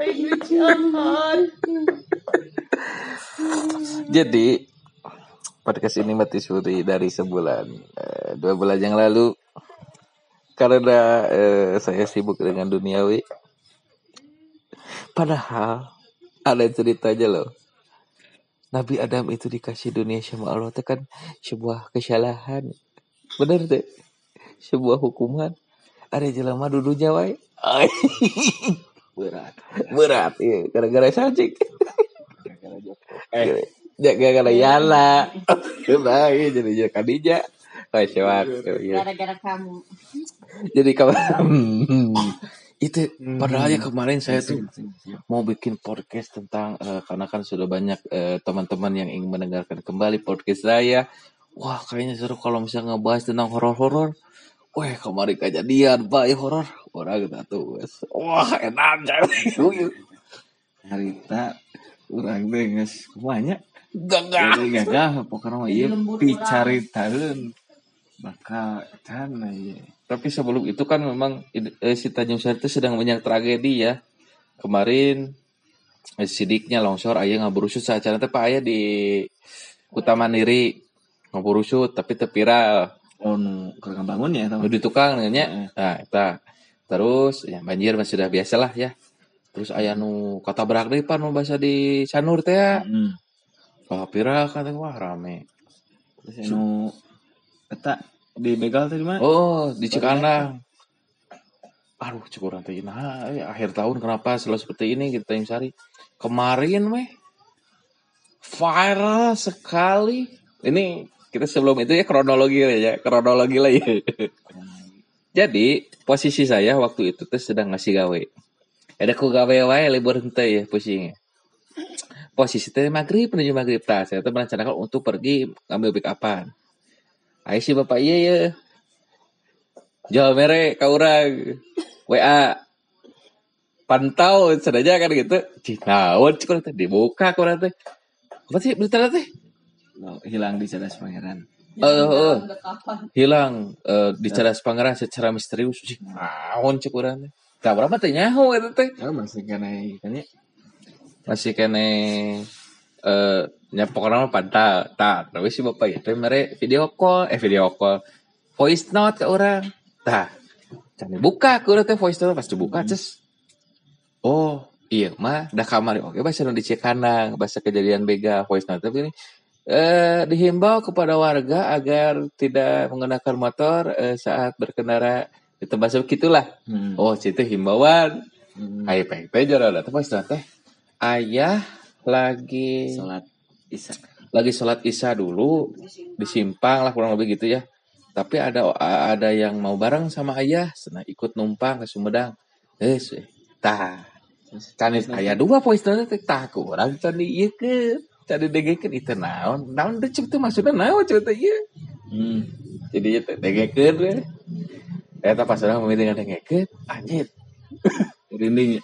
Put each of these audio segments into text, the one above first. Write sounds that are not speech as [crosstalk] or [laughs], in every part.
[laughs] Jadi podcast ini mati suri dari sebulan eh, dua bulan yang lalu karena eh, saya sibuk dengan duniawi. Padahal ada ceritanya loh. Nabi Adam itu dikasih dunia sama Allah itu kan sebuah kesalahan. Bener deh. Sebuah hukuman. Ada jelema dulunya wae. [laughs] Berat. Berat ya. Gara-gara sajik. Eh, gara-gara yala. [laughs] Nah, iya, jadi jadi kadija. Sewak. Iya. Gara-gara kamu. Jadi kawan [laughs] itu padahal ya kemarin saya tuh mau bikin podcast tentang eh, karena kan sudah banyak eh, teman-teman yang ingin mendengarkan kembali podcast saya. Wah kayaknya seru kalau misalnya ngebahas tentang horor-horor. Wah kemarin kejadian pak ya horor. Orang kita tuh wes. Wah enak jangan. Harita urang teh geus. Gak gak. Jadi gagah pokoknya mah ieu Lembut picaritaeun bakal can ieu. Tapi sebelum itu kan memang eh, si Tanjung Sari itu sedang banyak tragedi ya. Kemarin eh, sidiknya longsor ayah ngaburusut saat acara teh Pak ayah di Utama Niri ngaburusut tapi tepiral Oh nu keur bangun ya nu tahu. di tukang nya. Nah, eta. Terus ya banjir masih sudah biasa lah ya. Terus ayah nu kata berak deui pan nu bahasa di Sanur teh ya. Hmm. Wah, viral kan teh wah rame. Terus anu eta di begal tadi mah. Oh, di Cikandang. Aduh, cukuran teh nah, eh, akhir tahun kenapa selalu seperti ini kita yang sari. Kemarin weh viral sekali. Ini kita sebelum itu ya kronologi lah ya, kronologi lah ya. Jadi, posisi saya waktu itu tuh sedang ngasih gawe. Ada ku gawe wae libur henteu ya pusingnya. Posisi teh maghrib menuju maghrib tah. Saya tuh merencanakan untuk pergi ngambil pick upan. Ayo si bapak iya ya. Jual mere ka urang. WA. Pantau saja kan gitu. Cih, naon cik urang teh dibuka ka urang teh. Apa sih berita teh? Oh, hilang di cadas pangeran. Kapan? hilang eh, di Cadas Pangeran secara misterius. Cih, naon cik urang. Tah berapa teh nyaho eta teh. Oh, masih kena kan ya. Masih kene eh nya pokoknya mah pantau. Tah, tapi si bapak ya teh mere video call, eh video call. Voice note ke orang. Tah. Can dibuka ke urang teh voice note pas dibuka ces. Oh, iya mah dah kamari oke bahasa nu di Cikandang, bahasa kejadian bega voice note tapi ini eh dihimbau kepada warga agar tidak menggunakan motor eh, saat berkendara di tempat begitulah. Hmm. Oh, situ himbauan. Hmm. Ayo peng teh jara teh voice note teh. Ayah lagi Salat Isya. lagi sholat isya dulu di simpang lah kurang lebih gitu ya tapi ada ada yang mau bareng sama ayah senang ikut numpang ke Sumedang eh tah kan ayah dua note teh tah kurang can di can didegekeun itu naon naon teh cek teh maksudna naon teh ieu Hmm. jadi degekeun we eta pas urang memilih degekeun anjir [laughs] Rinding.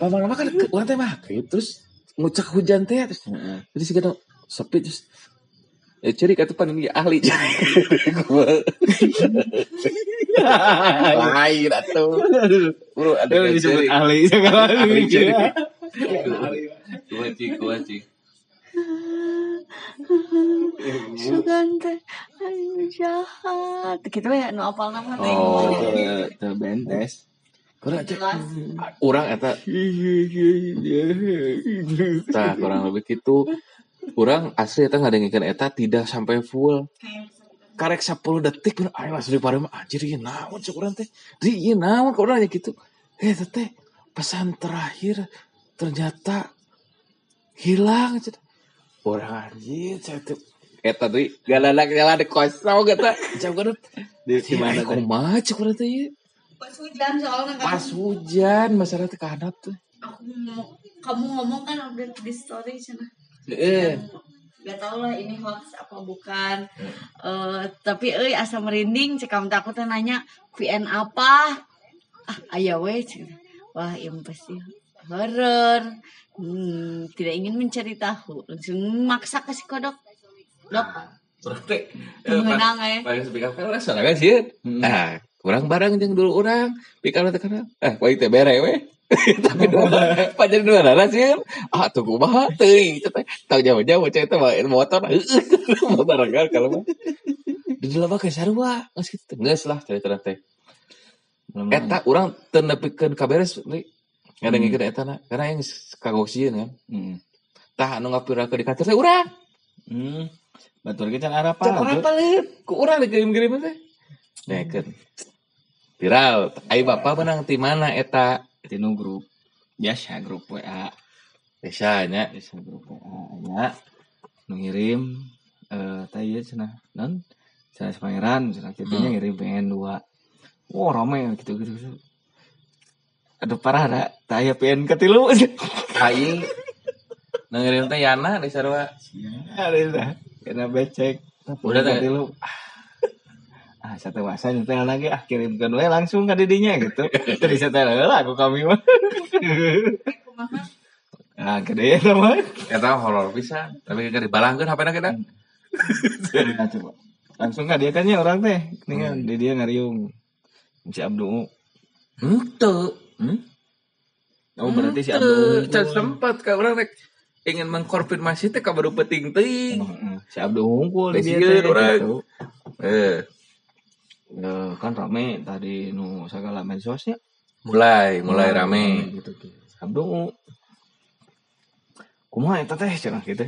lama-lama kan ke teh maghrib terus ngucak hujan teh terus. Jadi sih kadang sepi terus ya ciri kata paling ahli gua [laughs] lain atuh bro ada Ada disebut ahli Ahli ini. ciri. gua cik gua cik Sugan teh. Aduh jahat. Kita mah nu apal nama teh. Oh. Teu bentes. kurang cek kurang eta tah kurang lebih gitu kurang asli eta ngadengikeun eta tidak sampai full karek 10 detik bener ayo langsung di parema anjir ieu naon cek urang teh di ieu naon ka urang gitu eh teh teh pesan terakhir ternyata hilang cek orang anjir cek teh eta deui galana galana kosong eta cek urang Di di mana kumaha cek urang teh ieu Pas hujan soalnya kan. pas hujan masalah teh kahandap tuh Aku ngomong, kamu ngomong kan update di story sana. eh Gak tau lah ini hoax apa bukan. Eh, tapi euy asa merinding cek kamu takut nanya VN apa? Ah, aya we. cenah. Wah, yang pasti horor. Hmm, tidak ingin mencari tahu. Langsung maksa kasih kodok. Dok, berarti mengenang eh. paling speak kan rasa kan sih nah kurang barang jeung dulu orang pikir teh kana eh baik teh bere we tapi jadi dua [laughs] nana sih kan. Ah tuh kumaha teuing cenah. Tang jauh-jauh cai teh bawa motor. [laughs] Mau barengan kalau mah. Di dalam ke sarua geus kitu geus lah cerita teh. Eta urang teu nepikeun kaberes li. Ngadengikeun eta na karena yang kagok sieun kan. Hmm. Tah anu ngapirakeun di kantor teh urang. Hmm. Batur kita arah Cek apa? paling ku urang dikirim-kirim teh. Nekeun. Viral. Ayo bapak menang di mana eta? Tinu grup biasa grup WA. Biasanya. Biasa grup WA nya ngirim eh tadi ya cenah non cenah pangeran cenah kitu nya ngirim pengen dua. Wah rame gitu gitu. gitu. Aduh parah ada taya pengen ketilu. [laughs] Aing ngirim teh Yana di sarua. Ada dah. Kena becek. Udah, ketilu. Ah, satu masa nyetel lagi ah kirimkan we langsung ke didinya gitu. Jadi setel lah aku kami mah. [laughs] Ah, gede sama. Eta horor pisan. Tapi keur dibalangkeun HP-na kita. Nah, [laughs] coba. Langsung kan dia kan ya orang teh. Ini kan di dia ngariung. Si Abdu. Henteu. Hmm? Oh berarti si Henteu. Abdu. Can sempat ka urang rek ingin mengkonfirmasi teh ka baru penting teuing. Heeh. Si Abdu ngumpul di dia orang. gitu. Eh, Ya, kan rame tadi nu segala medsosnya. mulai mulai rame. gitu gitu. Abdu. Kumaha eta teh cenah gitu.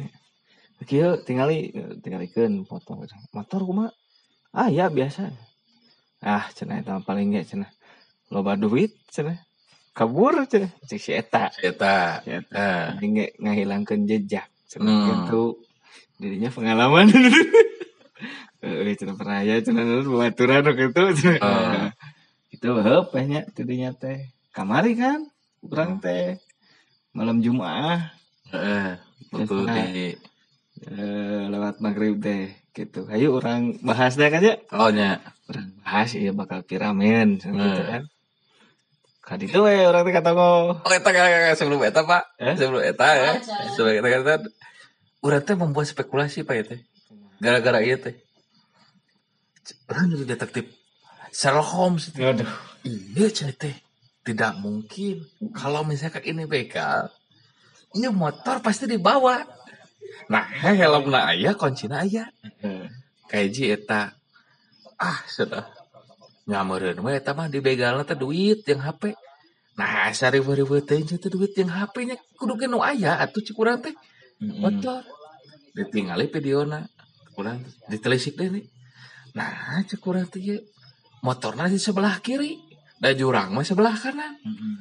Kieu tingali tingalikeun foto motor kumaha? Ah ya biasa. Ah cenah eta paling ge cenah. Loba duit cenah. Kabur cenah. Cek si eta. Eta. Si eta. Nah, ge ngahilangkeun jejak cenah Hmm. gitu. Dirinya pengalaman. [laughs] Eh cenah pernah ya cenah nu babaturan waktu itu cenah. Itu heup nya tidinya teh. Kamari kan urang teh malam Jumat heeh. Betul Nah. di eh, lewat maghrib teh gitu. Ayo orang bahas deh kan ya. Oh nya. Orang bahas iya bakal piramen gitu Hmm. kan. Kadi itu we orang teh kata ngo. Oh, eta sebelum eta, Pak. Eh? Sebelum eta ya. Sebelum eta kan urang teh membuat spekulasi Pak ya teh. Gara-gara ieu teh. Urang jadi detektif Sherlock Holmes. Aduh. Iya cenah teh. Tidak mungkin kalau misalkan ini begal, ini motor pasti dibawa. Nah, helmna aya, kuncina aya. Kayak ji eta. Ah, sudah. nyamermah dibegal duit yang HP nah duit yang HPnya kudu aya atau kurang teh. Motor ditingali videona kurang ditelisik deh nih. Nah kurang teh motor nanti sebelah kiri dan jurang mah sebelah kanan. Mm -hmm.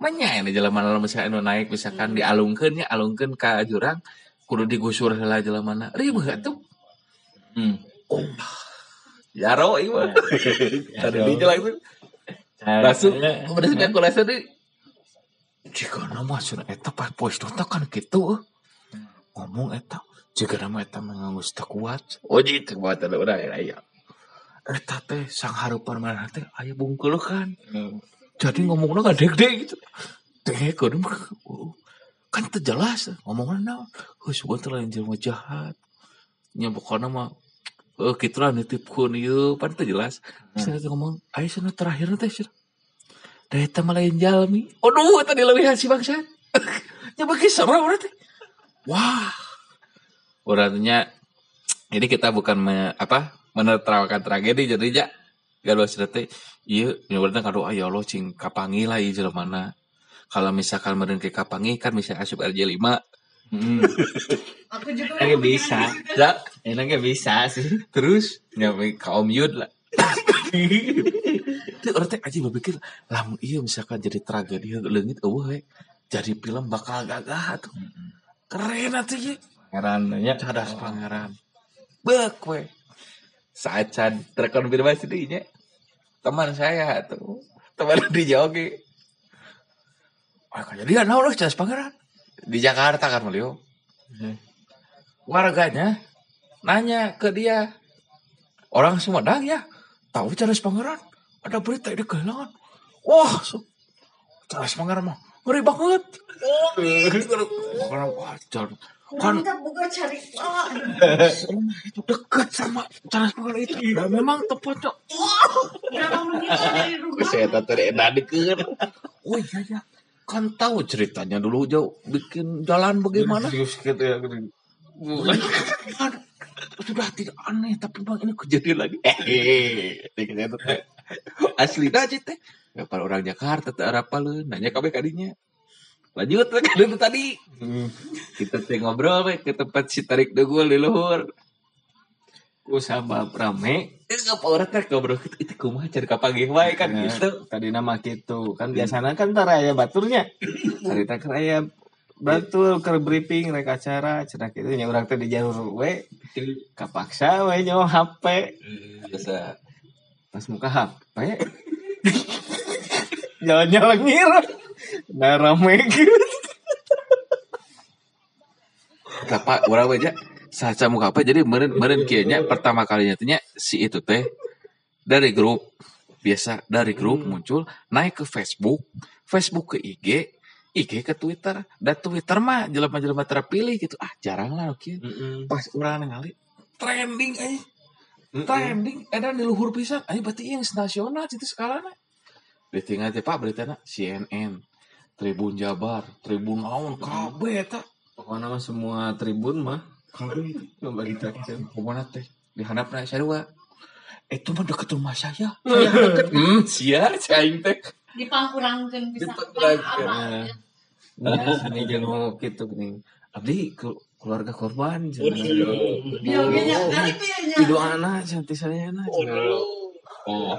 Manya ini jalan mana misalkan no naik misalkan mm -hmm. dialungkannya alungkan ke jurang kudu digusur lah jalan mana ribet tuh mm. oh. Jaro ieu mah. Ada di jalan itu. Langsung udah spekulasi tadi. Jika nama sudah eta pas pois nonton kan gitu. eh. Ngomong eta. Jika nama eta mengangus tak kuat. Oh gitu buat ada udah ya. ya. Eta teh sang harupan mana teh aya bungkul kan. Jadi ngomongnya gak deg gitu. Deg kan kan teu jelas ngomongnya naon. Geus gua teh lain jelema jahat. Nya pokona mah eh kitu lah nitipkeun ieu pan teu jelas. Saya ngomong, "Ayo sana terakhir teh cenah." Da eta mah lain jalmi. Aduh, eta dileuwihan si bangsa. [laughs] Nya bagi serem urang teh. Wah. Urangnya ini kita bukan me, apa menertawakan tragedi jadi ja gaduh teh iya nyobain kado ayo Allah cing kapangi lah jelema mana kalau misalkan meureun ke kapangi kan bisa asup RJ 5 Hmm. Aku juga Enaknya bisa. ya Enaknya bisa sih. terus? Nyampe kaum yud lah. Itu orang teh aja berpikir lamun iya misalkan jadi tragedi leungit eueuh we. Jadi film bakal gagah tuh. Keren atuh ye Heran nya. cadas pangeran. Bek we. Sacan terkonfirmasi deui nya teman saya tuh. Teman di jogi Ah, kejadian naon euy cadas pangeran di Jakarta kan Melio warganya nanya ke dia orang Sumedang ya? Tahu Charles Pangeran? Ada berita di kehilangan. Wah so, Charles Pangeran mah ngeri banget. Orang wajar kan kita buka cari. Oh, itu dekat sama Charles Pangeran itu. Dan memang tepatnya. Dari rumah. Saya tadi enak dikeun oh iya ya kan tahu ceritanya dulu jauh bikin jalan bagaimana? Gitu ya. Kan sudah tidak aneh tapi bang ini kejadian lagi? Eh eh teh asli aja teh. Ya para orang Jakarta teh apa lu nanya kabeh kadinya lanjut teh itu tadi. Kita teh ngobrol ke tempat si tarik dugul di luhur Sabab rame. kan Nah, gitu Tadi nama gitu. Kan biasanya kan tar aya baturnya. Cerita kan aya batur ke briefing rek acara cenah kitu nya urang teh di jalur we kapaksa we nyawa HP. biasa Pas muka HP. [laughs] Jalan-jalan ngira. Nah rame gitu. apa orang aja saca muka apa? Jadi meren meren kianya pertama kalinya tanya si itu teh. Dari grup biasa dari grup muncul naik ke Facebook. Facebook ke IG IG ke Twitter. Dan Twitter mah jelema-jelema terpilih gitu. Ah jarang lah oke. Pas orang ngali trending aja trending edan di luhur pisan. Ayo berarti yang nasional itu sekarang ditinggal teh pak beritanya CNN Tribun Jabar Tribun Naon kabeh eta. Pokoknya mah semua tribun mah traction. Ke mana teh? Di handapna sarua. Itu mah deket rumah saya. [laughs] Saya deket. Hmm, sia, cai teh. dipangkurangkeun bisa Dipangkurangkeun. Nah, ini jangan mau gitu gini. Abdi ke- keluarga korban biogenya dari pieunya Video anak cantik saya anak. Oh.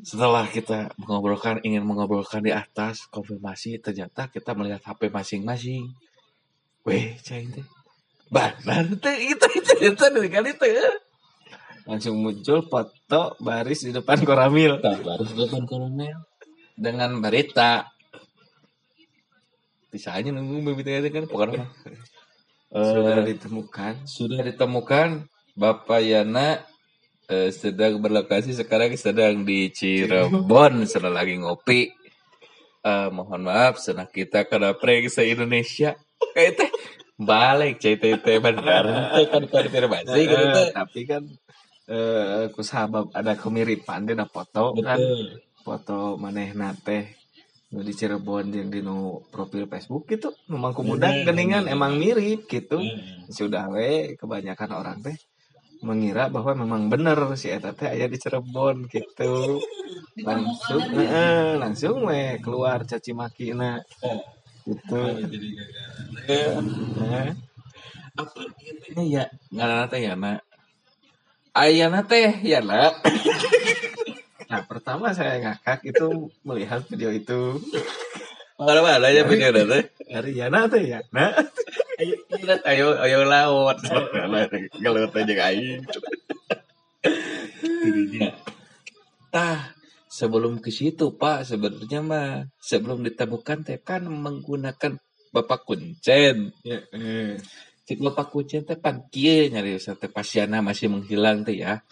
Setelah kita mengobrolkan ingin mengobrolkan di atas konfirmasi ternyata kita melihat HP masing-masing. Weh, cai teh. Benar teh itu itu itu dari kali teh. Langsung muncul foto baris di depan koramil. baru depan kolonel dengan berita bisa aja nunggu berita kan pokoknya [laughs] Sudah Eh, ditemukan. sudah ditemukan Bapak Yana eh, sedang berlokasi sekarang sedang di Cirebon sedang lagi ngopi Eh, mohon maaf senang kita kena prank se Indonesia kayak teh balik CTT benar Teh kan konfirmasi gitu Eh, teh tapi kan eh ku sabab ada kemiripan di foto kan? Foto manehna teh nu di Cirebon yang di nu profil Facebook itu memang kumudak geningan emang mirip gitu. Sudah we kebanyakan orang teh mengira bahwa memang bener si eta teh aya di Cirebon gitu. Langsung heeh, langsung we keluar caci maki na gitu. Heeh. apa? Intinya ya nggak teh ya nak ayana teh. Ya nak [laughs] nah pertama saya ngakak itu melihat video itu. Mana mana aja video teh. Dari Yana teh ya nah ayo ayo ayo laut. Kalau aja aing. Dirinya. Sebelum ke situ pak sebenarnya mah sebelum ditemukan teh kan menggunakan bapak kuncen ya, eh. Cik bapak kucing teh pan kieu nyari usah teh pasiana masih menghilang teh ya.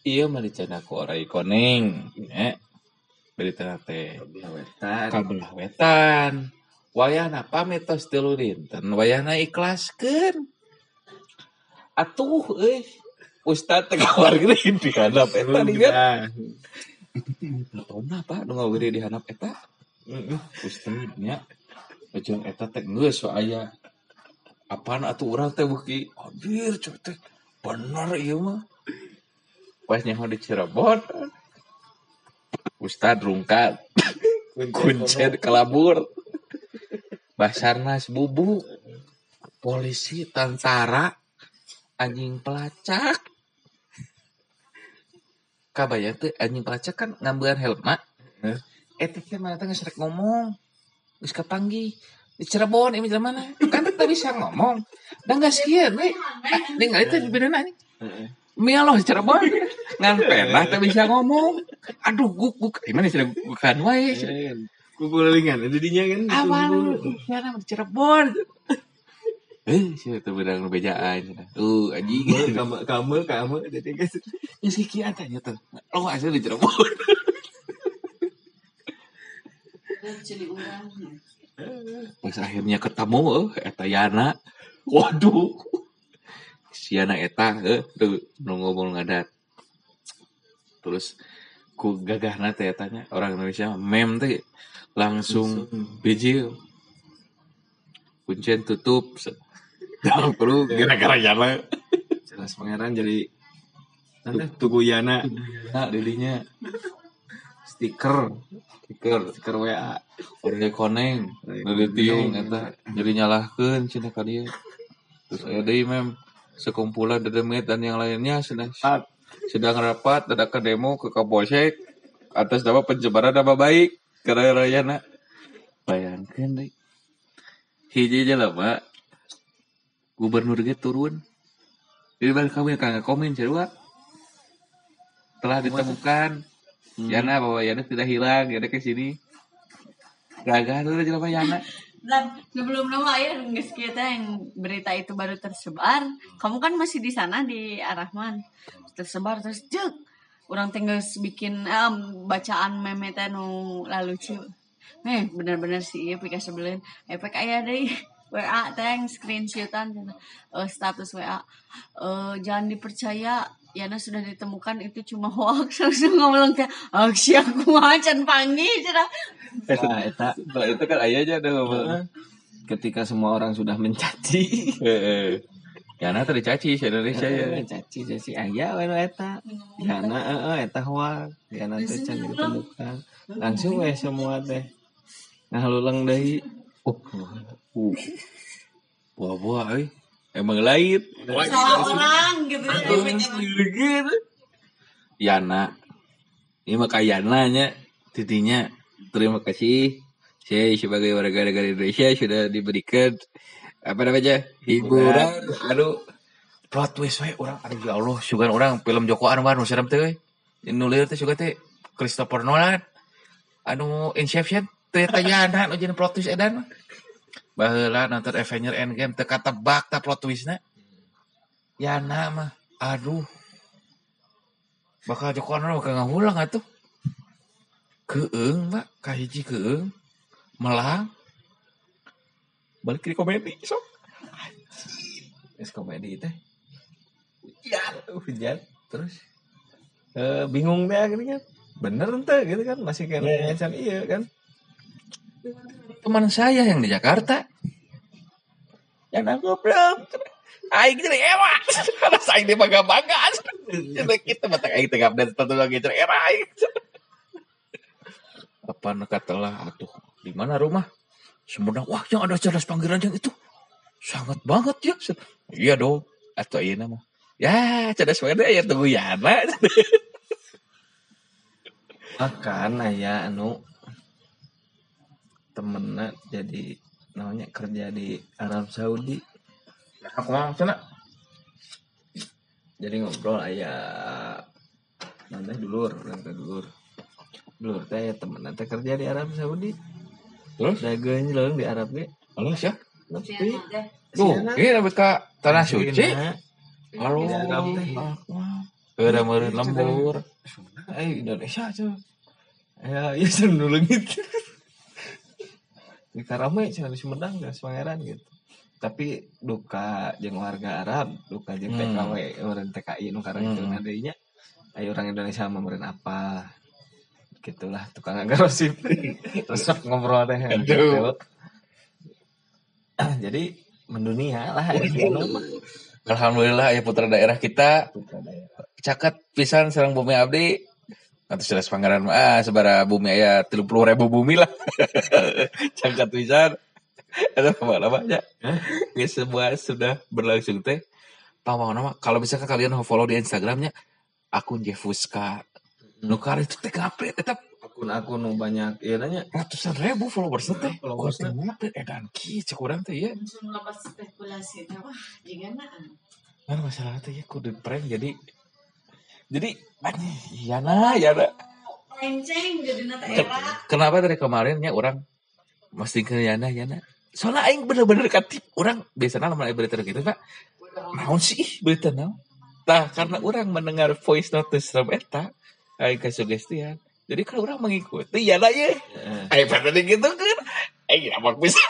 Iya mah dicana ku orai koneng. Ya. Berita teh Wetan. kabelah wetan. Wayana pamit tos tilu dinten. Wayana ikhlaskeun. Atuh euy. Ustad teh kawar gede di eta Belum dia. juga. Tona pak nu ngawiri di handap eta. Ustad nya. Ujung eta teh geus so aya. Apaan atuh urang teh beuki? Anjir coy teh. Bener ieu mah. Pas nyaho di Cirebon. Ustad rungkat. Kuncen kelabur. Basarnas bubu. Polisi tentara anjing pelacak. Kabayang tuh anjing pelacak kan ngambilan helma. Heh. Eh teh mana teh geus rek ngomong. Geus kapanggih. Di Cirebon ini di mana? Kan kita bisa ngomong. Dan gak sieun we. Ah, Ningali teh di beneran anjing. Mia loh Cirebon. Ngan pernah teh bisa ngomong. Aduh guk guk. Gimana sih gukan wae. Kukulingan ada dinya kan. Awal ya di Cirebon. Eh, sih itu bedang nu bejaan. Uh, anjing. Kamu kamu kamu jadi guys. Ya sih tanya tuh. Lo asli di Cirebon. Pas [laughs] akhirnya ketemu eh eta Yana. Waduh. Si Yana eta eh tuh ngomong ngadat. Terus ku gagahna teh tanya orang Indonesia mem teh langsung biji kuncen tutup Jangan perlu [laughs] gara-gara jana jelas pangeran jadi nanti tugu yana nah dirinya. Stiker. Stiker. Stiker WA orangnya koneng dari tiung eta. Jadi nyalahkan cina ka dia. Terus aya deui mem sekumpulan dedemit dan yang lainnya sedang sedang rapat ada ke demo ke Kapolsek atas nama pencemaran nama baik karena rayana bayangkan deh hiji aja lah pak gubernur ge turun. Jadi balik kamu yang kagak komen cerita telah ditemukan. Yana bahwa Yana tidak hilang Yana ke sini. Gagal udah jelema Yana. [laughs] Dan sebelum nama ya nggak kita yang berita itu baru tersebar, kamu kan masih di sana di Arahman. Tersebar terus jek. Orang tinggal bikin em, bacaan meme teh nu lalu lucu. Eh bener-bener sih iya pika sebelin. Efek aya deh WA teh screenshotan. Eh, status WA Eh, jangan dipercaya Yana sudah ditemukan itu cuma hoax. [laughs] Terus ngomong teh hoax aku macan panggil cenah nah eta. Itu kan ayah aja ada ngomong ketika semua orang sudah mencaci. Heeh. Yana tadi caci se Indonesia ya caci caci. Aya we nu eta. Yana heeh eta hoak yana teh can ditemukan. Langsung we semua teh. Ngalulang deui. Oh uh. buah-buah euy emang lain salah orang gitu gitu. Yana. Ini mah Yananya titinya. Terima kasih. Saya sebagai warga negara Indonesia sudah diberikan apa namanya hiburan. Aduh, plot twist we orang aduh ya Allah sugan orang film Joko Anwar nu serem teh we. Nulir teh suga teh Christopher Nolan. Anu Inception teh tayana nu jeung plot twist edan. Mah. Baheula nonton Avenger Endgame teka tebak ta plot twistna. Yana mah aduh. Bakal Joko Anwar bakal ngahulang atuh. Keeng mbak. Kahiji keeng melang. Balik ke komedi sok. Geus komedi teh. Ya hujan terus. Eh, bingung deh gini kan. Bener ente gitu kan. Masih kayak yeah. iya kan teman saya yang di Jakarta. Yang aku belum. Aing jadi ewa karena saya ini bangga bangga jadi kita mata aing tengah dan satu lagi jadi era aing. Apa katalah atuh di mana rumah? Sumedang wah yang ada cerdas panggilan yang itu. Sangat banget ya. Iya dong. Atau iya nama. Ya cerdas banget ya tunggu ya makan aya anu temennya jadi namanya kerja di Arab Saudi aku mau sana jadi ngobrol aya nanti dulur nanti dulur dulur teh temen teh kerja di Arab Saudi terus dagang jeleng di Arab ge halo sih Nepi. Tuh, ini dapat ke tanah suci. Halo. Udah meureun lembur. Eh Indonesia tuh. Ya, ya sen dulu gitu. [laughs] Di Karame cina di Sumedang dan Pangeran gitu. Tapi duka jeung warga Arab, duka jeung Hmm. TKW, orang TKI nu itu Hmm. adanya. Ayo orang Indonesia memberi apa? Gitulah tukang agresif. [laughs] Resep ngobrol teh. Gitu. Jadi mendunia lah. Alhamdulillah ya putra daerah kita Putra daerah. caket pisan serang bumi abdi. Nanti sudah pangeran mah ah, sebara bumi aya 30 ribu bumi lah. [laughs] caket pisan. Ada apa namanya? Ya semua sudah berlangsung teh. Pamang nama kalau misalkan kalian follow di Instagramnya akun Jefuska. Nukar itu teh update tetap Akun-akun nu banyak ya nanya ratusan ribu followers teh. Followers teh update edan ki cek urang teh ya. langsung lepas spekulasi teh wah jika na Kan masalah teh ya kudu prank jadi jadi anjing iya nah ya nah. lenceng jadi nata Ken- era Kenapa dari kemarin ya orang mesti ke Yana Yana. Soalnya aing bener-bener katip orang biasanya lama berita gitu pak. Naon sih ih, berita naon? Tah karena orang mendengar voice note serem eta aing kesugestian. Jadi kalau orang mengikuti Yana ya. eh, Aing pada gitu kan. Aing apa bisa.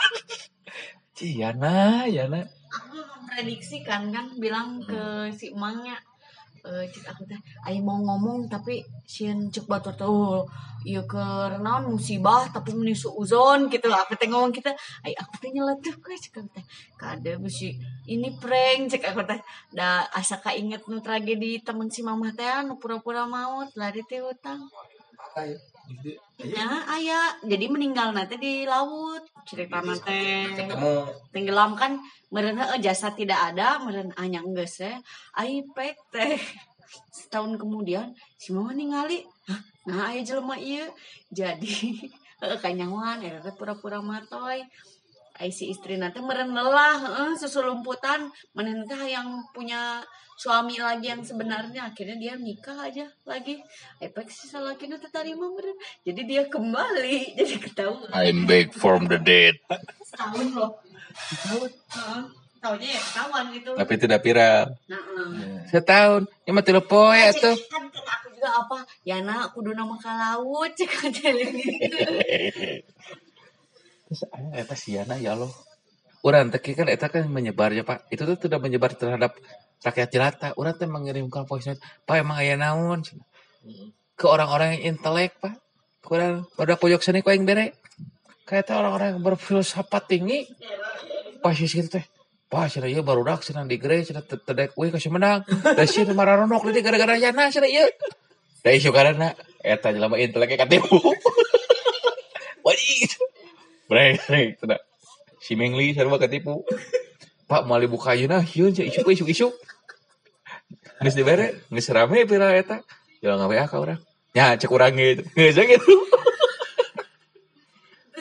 Yana Yana. aku memprediksikan kan bilang ke si emangnya cek aku teh ayo mau ngomong tapi sieun cek batur ieu keur naon musibah tapi menisu uzon gitu. Aku teh ngomong kita ayo aku teh nyeletuk guys cek aku teh. Kada bisi ini prank cek aku teh. Da asa kainget nu tragedi temen si mamah teh nu pura-pura maut lari teh utang Ya, ayah. Jadi meninggal nanti di laut. Cerita nanti. Ketemu. Tenggelam kan. Meren heueuh, jasa tidak ada. Meren hanya geus ya ai pek. [laughs] Teh. Setahun kemudian si mama ningali nah aya jelema ieu. Jadi [laughs] kanyawan eta teh pura-pura matoy si istri nanti meren lelah heeh sesulumputan manehna teh yang punya suami lagi yang sebenarnya. Akhirnya dia nikah aja lagi. Epek si salakina teh tarima meren jadi dia kembali [laughs] jadi ketahuan. I'm back from the dead. setahun loh. Setahun. Heeh. Taunya ya ketahuan gitu. Tapi tidak viral. nah eh. Setahun. Ini mah tilu poe Kan cek- kan kan aku juga apa? Ya nak kudu nama ka laut cek aja. gitu [laughs] Terus aya eta siana ya Allah. Urang teh kan eta kan menyebarnya Pak. Itu tuh tidak menyebar terhadap rakyat jelata. Urang teh mengirimkan voice note. Pak emang aya naon? Ke orang-orang yang intelek Pak. Kurang pada pojok sini kau yang bere. Kayak orang-orang yang berfilsafat tinggi. Pas sih gitu teh. Pak cenah ieu barudak cenah di gere cenah teu- tedek we kasih menang. Da sieun mararondok di gara-gara yana cenah ieu. Da isu karena eta jelema inteleknya katipu. [laughs] Wajib. Breng, breng, tidak. Si Mengli sarua ketipu. Pak mau dibuka ayeuna hieun cek isuk isuk isuk. Geus dibere, geus rame pira eta. Jual ngawe ka urang. Ya cek urang gitu. Geus gitu.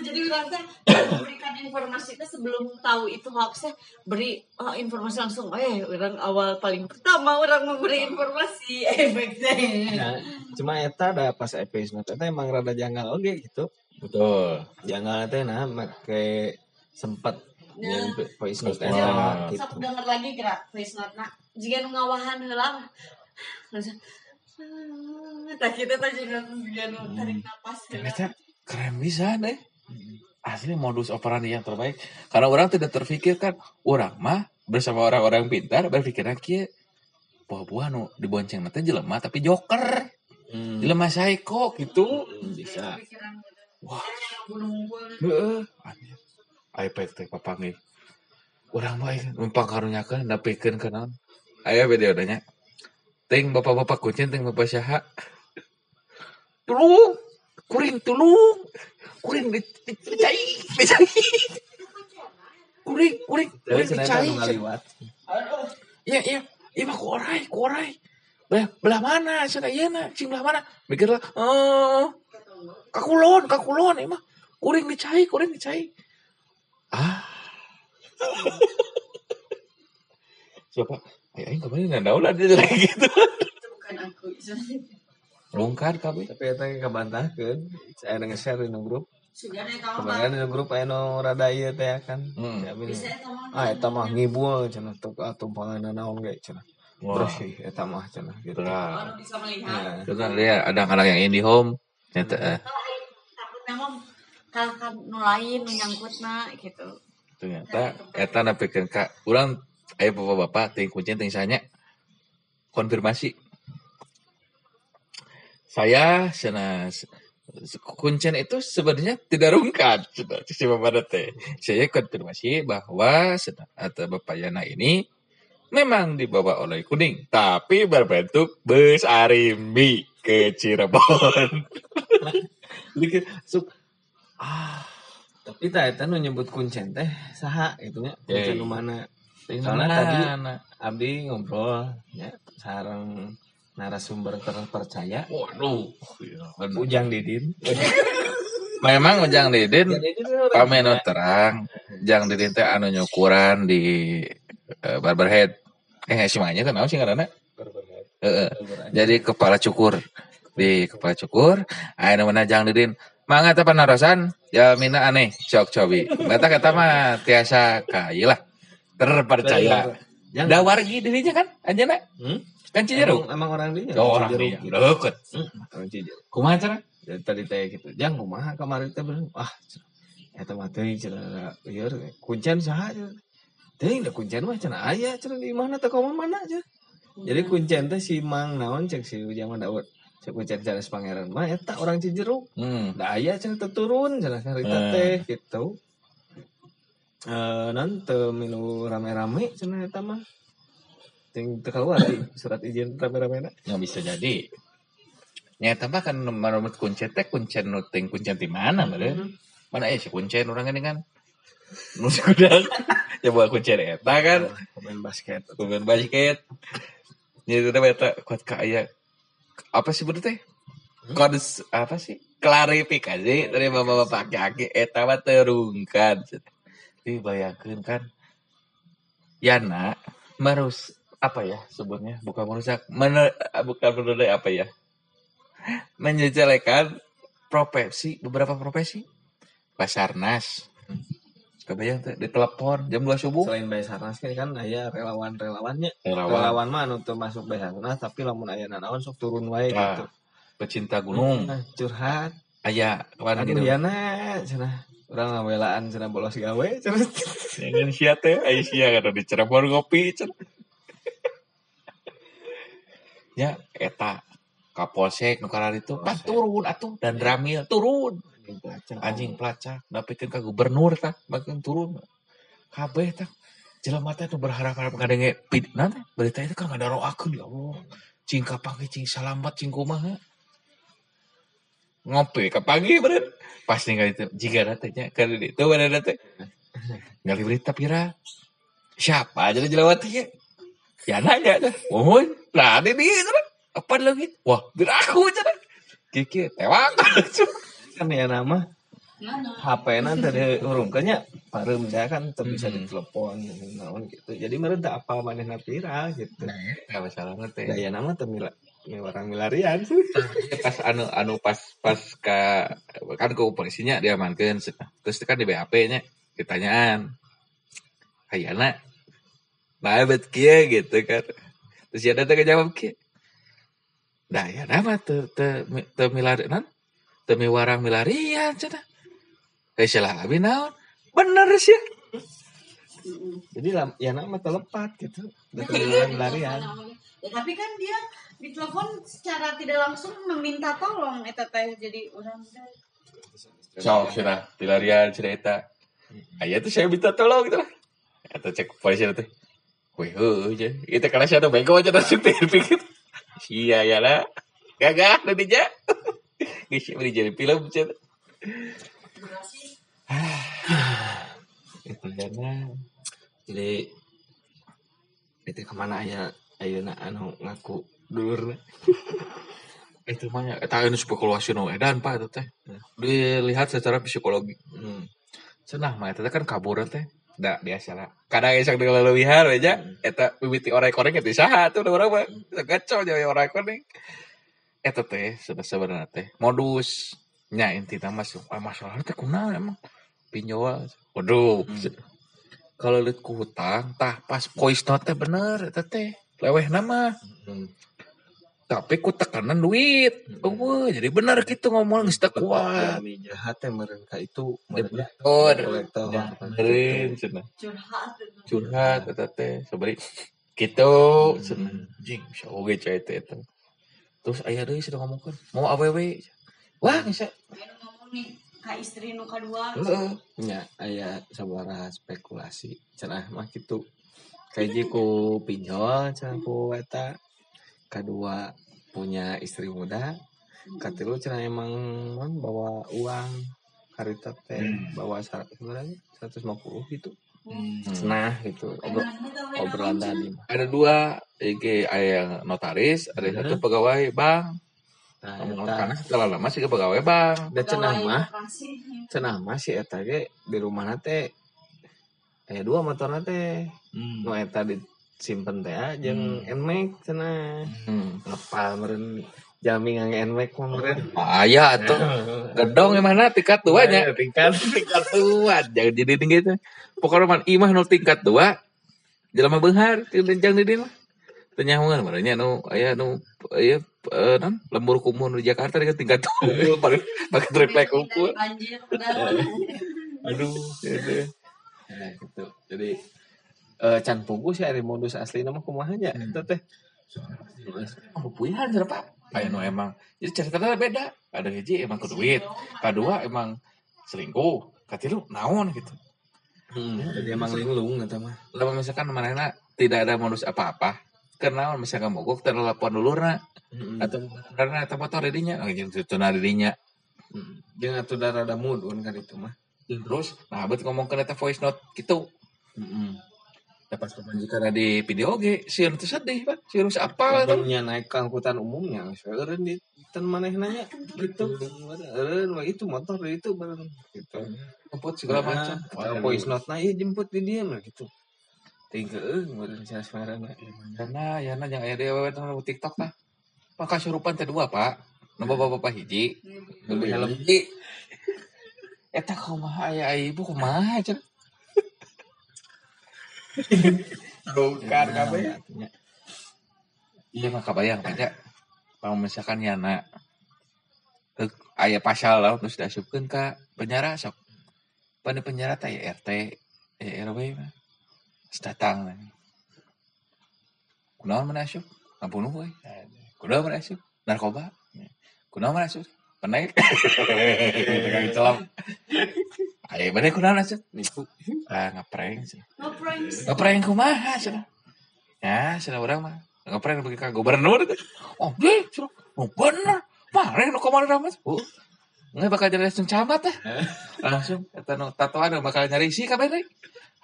jadi orang teh memberikan informasi itu sebelum tahu itu hoaxnya beri oh, informasi langsung eh orang awal paling pertama orang memberi informasi [laughs] efeknya Nah, cuma eta ada pas episode eta emang rada janggal oge gitu. Betul. Janggal teh nah make sempat Nah. yang voice note Wah. eta gitu. sok denger lagi gerak voice note nak jika nu ngawahan heula tak [laughs] kita tadi jika nu tarik napas Ternyata keren bisa deh. Asli modus operandi yang terbaik. Karena orang tidak terfikirkan. Orang mah bersama orang-orang pintar berpikirnya kia. Buah-buah nu dibonceng nanti jelema tapi joker. Hmm, Jelema psycho gitu. bisa. Wah. Heeh. Anjir. iPad teh papanggih. Urang baik numpang karunyakeun nepikeun ka naon. Aya video nya. Ting bapak-bapak kucing ting bapak syaha. Tulung, kuring tulung. Kuring di di- dicai, dicai. Kuring, kuring, kuring dicai. Iya, iya. Iya mah kuorai, kuorai. Belah, belah mana? Sana iya na, cing belah mana? Mikir lah, eh, kakulon, kakulon, emang. Kuring dicai, kuring dicai. Ah. [laughs] Siapa? Ay, aing kemarin nggak tahu lah dia kayak gitu. itu bukan aku Lungkar kami. Tapi eta ge kabantahkeun. Saya ada nge-share di grup. sudah nih tahu Kemarin di grup aya nu rada ieu teh kan. Hmm. Jamin. bisa ya teman Ah eta mah ngibul cenah tuh tumpangan naon ge cenah. Sih eta mah cenah gitu. Betul. bisa melihat Nah, kan dia ada anak yang indie home. Nyata, eh, memang kalahkan nu lain nu nyangkutna gitu. Ternyata eta nepikeun ka urang aya bapak-bapak ting kuncen ting sanya. Konfirmasi. Saya sana kuncen itu sebenarnya tidak rungkat si bapak teh. Saya konfirmasi bahwa atau bapak Yana ini memang dibawa oleh kuning tapi berbentuk bus arimbi ke Cirebon [laughs] Jadi suk ah tapi tah eta nu nyebut kuncen teh saha gitu nya. Kuncen nu mana? Soalnya tadi abdi ngobrol ya sareng narasumber terpercaya Waduh, bener. Ujang Didin. Memang Ujang Didin gila. terang Ujang Didin teh anu nyukuran di eh, Barberhead. Eh si Manya teh naon sih ngaranna? Heeh. Jadi kepala cukur di kepala cukur aya nu Ujang Didin. Mangga teh panarasan ya mina aneh cok cobi. Eta kata mah tiasa ka ieu lah terpercaya. Yang Da wargi dirinya kan anjeunna Hmm? kan Cijeruk. Emang, emang orang dia. Oh, orang gitu. Deket. Hmm, orang Cijeruk. Kumaha cara? Jadi tadi teh gitu. Jang kumaha kemarin teh bener. Wah, eta mah teh cenah ieu kuncen saha. Teuing da kuncen mah cenah aya cenah di mana teh mana aja. jadi kuncen teh si mang naon cek si Ujang Daud cek kuncen Charles Pangeran mah eta orang Cijeruk Hmm. da aya cenah turun cenah harita Hmm. teh gitu eh non teu milu rame-rame cenah eta mah ting teu keluar di surat izin rame-rame Yang bisa jadi. Nyata mah kan menurut kuncen teh kuncen nuting kuncen di mana meureun? Mana eh si kuncen orang ini kan. Nu sudah [laughs] ya buat kuncen eta kan. pemain basket Pemain basket. Jadi itu eta kuat kaya apa sih bener teh? Kodes apa sih? Klarifikasi dari bapak-bapak kaki eta mah terungkan. Tapi bayangkeun kan. Yana merus apa ya sebutnya bukan merusak mener, bukan menodai apa ya menjejelekan profesi beberapa profesi Basarnas kebayang tuh di telepon jam 2 subuh. Selain Basarnas kan kan aya relawan-relawannya. Relawan. Relawan mah anu masuk Basarnas tapi lamun aya nanaon sok turun wae Nah, gitu. pecinta gunung. Nah, curhat. Aya ke mana aduh gitu. ya na cenah. Urang ngawelaan cenah bolos gawe cenah. [laughs] Jangan sia teh, ayo sia kada di Cirebon ngopi cenah. ya, eta Kapolsek nu itu pan turun atuh dan Ramil turun anjing pelacak dapetkeun ka gubernur tah? Bagian turun. Kabeh tah. Jelema teh nu berharap-harap ngadenge pid nanti berita itu kan ngadaroakeun ya Allah. Cing kapangi cing salamat cing kumaha. Ngopi kapangi bener. Pas tinggal itu jika datanya kan itu bener teh. Ngali berita pira. Siapa aja jelawati ya nanya mohon lah ini dia apa lagi? Wah bir aku aja kiki tewak [laughs] kan ya nama Mana? HP na tadi urungkeunnya pareum da kan teu bisa Hmm. ditelepon naon gitu. Jadi meureun teu apal manehna viral gitu. Nggak masalah nanti daya nama teu mila orang milarian pas anu anu pas pas ka kan ke polisinya diamankan terus kan di BAP nya ditanyaan ayana nah bet kia? gitu kan. Terus ya datang jawab kia nah ya nama te te te milari nan te miwarang milarian cina. Eh salah abi naon? Bener sih jadi lam, ya nama telepat gitu. Ya, iya, milarian. Ya, tapi kan dia di telepon secara tidak langsung meminta tolong eta teh jadi orang teh. so sudah pilarian cerita ayah tuh saya minta tolong gitu lah. Atau cek polisi itu wih aja itu karena saya tuh bego aja langsung [laughs] pikir. Iya ya lah. Gagah nanti aja Gak beli jadi film cek itu karena jadi itu ke mana aya ayeuna anu ngaku dulur [laughs] itu mah ya eta anu spekulasi no edan pak itu teh. Dilihat secara psikologi. Hmm. cenah mah eta kan kabur teh. Da biasa lah kadang dengan leluhar aja eta mimiti orang koreng itu saha tuh orang mah. Gaco jadi orang koreng eta teh sudah sebenarnya teh modus nya inti nama masuk ah, masalah teh kunaon emang pinjol waduh kalau lihat ku hutang tah pas voice note teh bener eta teh leweh nama Hmm. tapi ku tekanan duit. Oh jadi bener gitu ngomong geus teu kuat. Jahat teh meureun ka itu meureun Kolektor. benerin cenah. Curhat. curhat eta teh sabari gitu cenah. Jing bisa oge cai teh eta terus aya deui sudah ngomongkeun mau awewe wah bisa. Ngomong nih ka istri nu kadua. heeh. Nya aya sabaraha spekulasi. Cenah mah kitu. Kaji ku pinjol cenah ku eta. Kedua punya istri muda. Katilu cenah emang non bawa uang. Harita teh bawa sebenarnya 150 gitu. Cenah gitu Obro- obrolan tadi mah. Ada dua iki aya yang notaris ada yang satu pegawai bank nah setelah lama sih ke pegawai bank da cenah mah. Kasih. cenah mah si eta ge di rumahna teh aya dua motorna teh. Nu eta disimpen teh jeung Nmax cenah. Hmm. ngepal meureun jami ngangge Nmax mah meureun. Aya atuh. [laughs] Gedong mana tingkat dua nya. Tingkat [laughs] tingkat dua jangan jadi tinggi itu pokoknya man imah nu tingkat dua jelema beunghar lencang di dieu mah teu nyahoan maranya nu aya nu aya eh, non lembur kumuh di Jakarta di tingkat dua. Paling [laughs] pakai triplek [laughs] udah. aduh gitu. Nah, gitu. Jadi eh can pugu sih ada modus asli nama kumahanya Hmm. itu teh. Oh puyan cenah pak kayak nu emang jadi ceritanya beda. Ada hiji emang ke duit. Kedua emang selingkuh. Katilu naon gitu. Hmm, jadi emang linglung eta mah. lamun misalkan mana tidak ada modus apa-apa karena misalkan mogok telepon dulu na Heeh. atau karena eta motor dirinya oh jeung tutuna dirinya Hmm. Jeung atuh da rada mood kan itu mah. terus nah bet ngomong ke eta voice note gitu Heeh. dapat pemajikan di video ge sieun teh sedih pak sieun apa itu Nya naik ke angkutan umumnya, eureun di ten manehna nya gitu. Eureun mah itu motor itu bareng gitu. jemput segala macam Kalau voice note na ieu jemput di dieu mah gitu. Tinggal eueuh meureun sia semerana. Yana, Yana yang aya di awewe nu TikTok tah. Maka surupan teh dua, Pak. Nu bapak-bapak hiji, lebih helm hiji. Eta kumaha aya ibu kumaha cenah. [laughs] Bongkar kabeh. Iya mah kabayang aja. Kalau misalkan Yana Heuk, aya pasal lah terus diasupkeun ka penjara sok. Pan di penjara teh aya RT, aya RW mah. Datang. Kunaon mana asup? Ngabunuh we. Kunaon mana asup? Narkoba. Kunaon mana asup? Penaik. Tegang celam. Ayo bener kunaon asup? Nipu. Ah ngaprank cenah. Ngeprank. Ngeprank kumaha cenah. Ya, cenah urang mah. Ngeprank bagi ka gubernur. Oh, ge, cenah. Oh, bener. Mare nu komandan ramas. Nggak bakal jadi langsung camat teh. Langsung eta nu tatoan bakal nyari isi kabeh deui.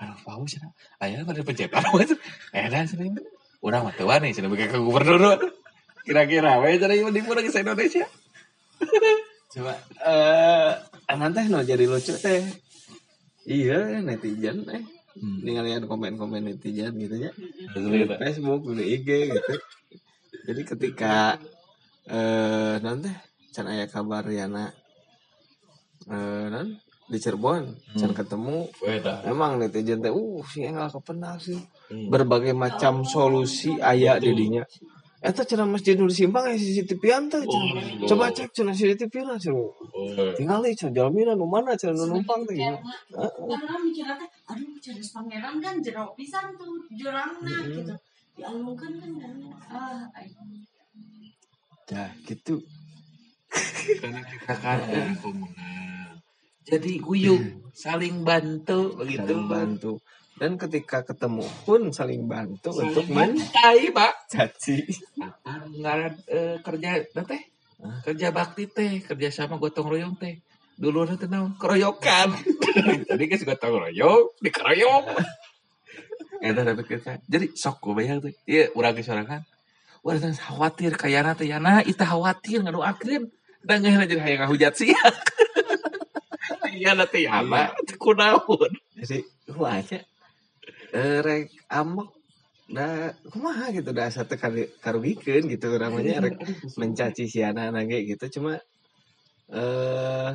Aduh, pau cenah. Aya pada pencetan we. Edan cenah. Urang mah teu wani cenah bagi ka gubernur. Kira-kira we cenah ieu di pura ke Indonesia. Coba eh anan teh no jadi lucu teh. Iya netizen eh ninggalin komen-komen netizen gitu ya. Di Facebook, di IG gitu. Jadi ketika eh nanti can aya kabar Yana eh nan di Cirebon can ketemu Weda. emang netizen teh uh si enggak kepenal sih berbagai macam solusi aya di dinya Eta cenah masjid nu disimpang aya CCTV teh cenah. Coba cek cenah CCTV na cenah. Tinggal cenah jalmina nu mana cenah nu numpang teh. Karena karena mikirnya teh, aduh jenis pangeran kan jero pisan tuh jurangna gitu. Dialungkan kan dan ah ayo. Nah, gitu. Karena kita kan komunal. Jadi guyup, saling bantu begitu. Saling bantu. Dan ketika ketemu pun saling bantu untuk mentai, Pak. mencaci. Ngaran eh, kerja teh. Kerja bakti teh, kerja sama gotong royong teh. Dulu nanti naon keroyokan. [laughs] Jadi kan gotong royong dikeroyok. Eta dapat kita. Jadi sok gue bayar tuh. Iya, urang geus sorangan. Wah, khawatir kayana teh yana, ita khawatir ngadoakeun. Dan ngeuna jadi hayang ngahujat sih. [laughs] Iya nanti yana, kunaon. Jadi, wah aja. Eh, rek ambek da kumaha gitu da asa teh kari- karugikeun gitu namanya rek [laughs] mencaci si anak-anak ge gitu cuma eh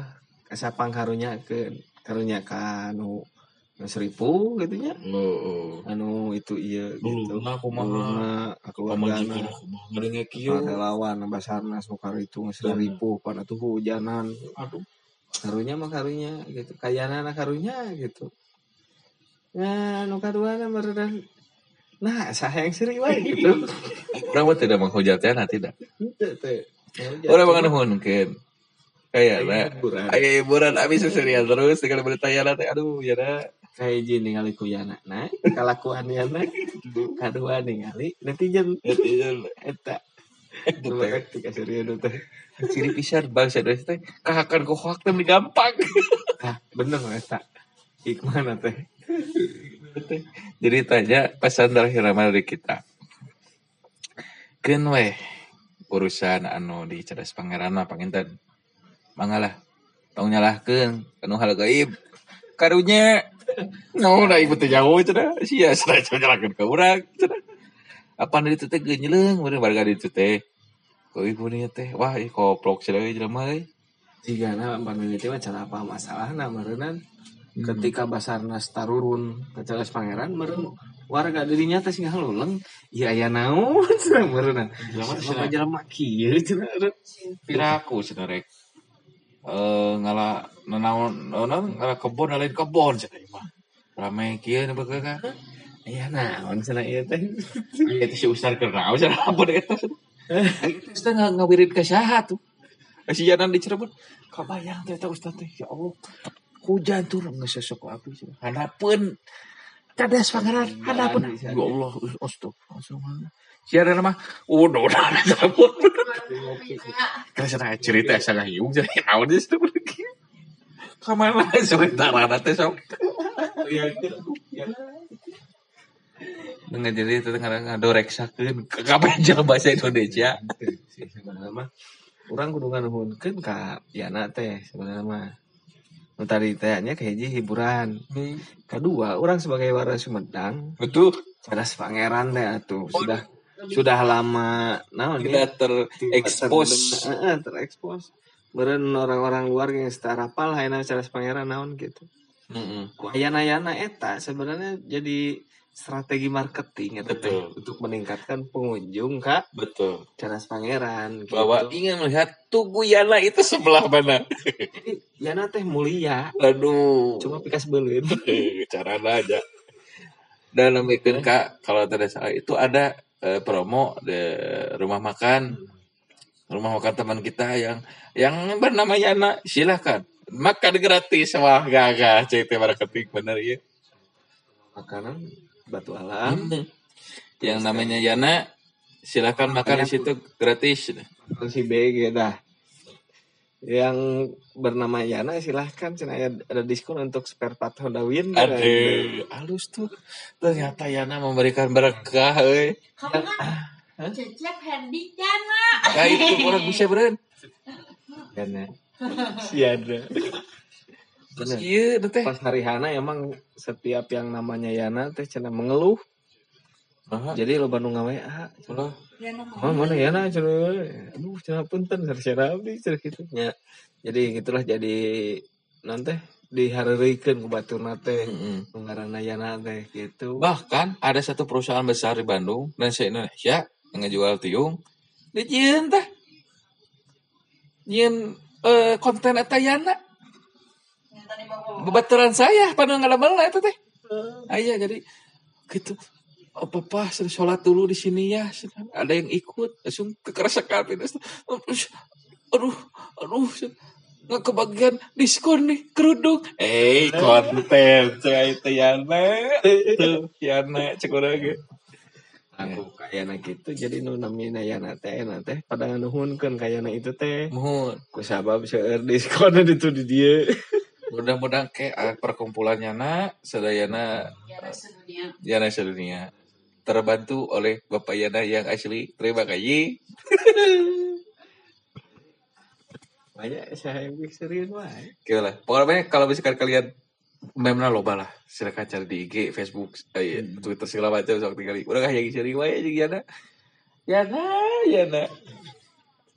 kasapang karunya ke karunya ka anu anu seribu gitu nya Oh, anu itu iya gitu Dulu kumaha. Duluna, keluargana ngadenge kieu. relawan Basarnas nu itu seribu pada tuh hujanan Aduh. karunya mah karunya gitu kayana anak karunya gitu ya nu kadua meredan nah saya yang seri wae gitu [laughs] Orang mah tidak menghujatnya tidak. Henteu teh Orang mah mungkin. Kayak nah. Ayo hiburan abis seserian terus dengan berita teh aduh yana. Gini ningali ku yana nah kalakuan yana kadua ningali netizen. Netizen. Eta. Coba ketika serius teh ciri pisan bangsa Indonesia teh. Kahakan ku hoak teh gampang. ah bener eta hikmah teh. Jadi tanya pesan terakhir nama dari kita. Keun weh urusan anu di cerdas pangeran mah panginten. Mangalah tong nyalahkeun anu hal gaib. Karunya Da ibu teh jauh cenah. Sia cenah nyalahkeun ka urang cenah. Apa dari teh genyeleng meureun barga di teh. Ku ibu nih teh wah ih koplok cenah we jelema euy. na paneliti mah cara apa masalah na merenan ketika Basarnas tarurun ke Pangeran meren warga dirinya teh singgah luleng iya aya naon cenah merenan sama jelema kieu cenah piraku cenah rek. Eh ngala nanaon naon ngala kebon lain kebon cenah ieu mah. Rame kieu nu beukeuh ka. Iya naon cenah ieu teh. [laughs] Itu si Ustaz kenal, Ustaz apa deh itu? Itu Ustaz nggak ngawirin ke saha tuh. Si Janan di Cirebon, kabayang teh eta Ustaz teh, ya Allah. Hujan turun nggak sesok api. Hadapeun kadas pangeran, hadapeun. Ya Allah, astagfirullah. Si Janan mah, udah udah ada. Kan sana cerita sana hiung, jadi naon di situ pergi. Kamana cerita rada teh sok. Iya, Dengan jadi itu kadang ngadoreksakeun kapan jalan bahasa Indonesia. sebenarnya mah. Orang kudu nganuhunkeun ka Yana teh sebenarnya mah. Nu tadi tehnya ke hiji hiburan. Kedua orang sebagai warga Sumedang Betul. cadas pangeran teh atuh sudah sudah lama naon ya Tidak terekspos. Heeh, terekspos Beren orang-orang luar yang setara pal hayana cadas pangeran naon gitu Mm-mm. ayana-ayana eta sebenarnya jadi strategi marketing teh, Betul. untuk meningkatkan pengunjung kak Betul. cadas pangeran gitu. Bahwa ingin melihat Tugu Yana itu sebelah mana. Jadi, Yana teh mulia Aduh. cuma pikas beuleun [laughs] cara aja. Dan namanya kak kalau tidak salah itu ada eh, promo di rumah makan. Rumah makan teman kita yang yang bernama Yana silakan. Makan gratis. Wah gagah. CT marketing bener ya makanan batu alam. Hmm. yang namanya Yana silakan makan di situ gratis. Si BG dah yang bernama Yana silahkan. Cina ada, diskon untuk spare part Honda Win ada halus tuh. Ternyata Yana memberikan berkah eh Kamu kan cecep Herdi Jana. nah itu orang bisa beren. Yana. [laughs] Si ada terus iya teh pas hari Hana emang setiap yang namanya Yana teh cina mengeluh Aha, jadi lo Bandung ngawe ah Allah. Jana Oh, mana Yana cina aduh cina punten sarsiara abdi cina gitu ya jadi gitulah jadi nanti ku baturna teh Mm-mm. nu ngaranna Yana teh gitu Bahkan ada satu perusahaan besar di Bandung dan se Indonesia yang ngejual tiung di Jien teh. Jien eh, konten eta Yana. Yang tadi bapak Bebaturan saya pada ngalamel itu teh. Aya jadi gitu. Oh, papa sudah sholat dulu di sini ya. Ada yang ikut, langsung kekerasan itu. Aduh, aduh, nggak kebagian diskon nih kerudung. Eh, konten [laughs] saya itu Yana. Tuh, Yana cek urang ge. aku kayana gitu jadi nu namina Yana teh na teh pada nganuhunkeun kayana itu teh Mohon. ku sabab seueur diskon [laughs] itu di dia Mudah-mudahan ke ah, perkumpulannya nak sedayana Jana sedunia. Yana sedunia terbantu oleh Bapak Yana yang asli. Terima kasih. banyak saya serius wae Gila lah. Pokoknya kalau misalkan kalian memang loba lah. Silakan cari di IG, Facebook, eh, Twitter segala macam sok tinggal. Udah kayak gini sering wae jeung Yana. Yana, Yana.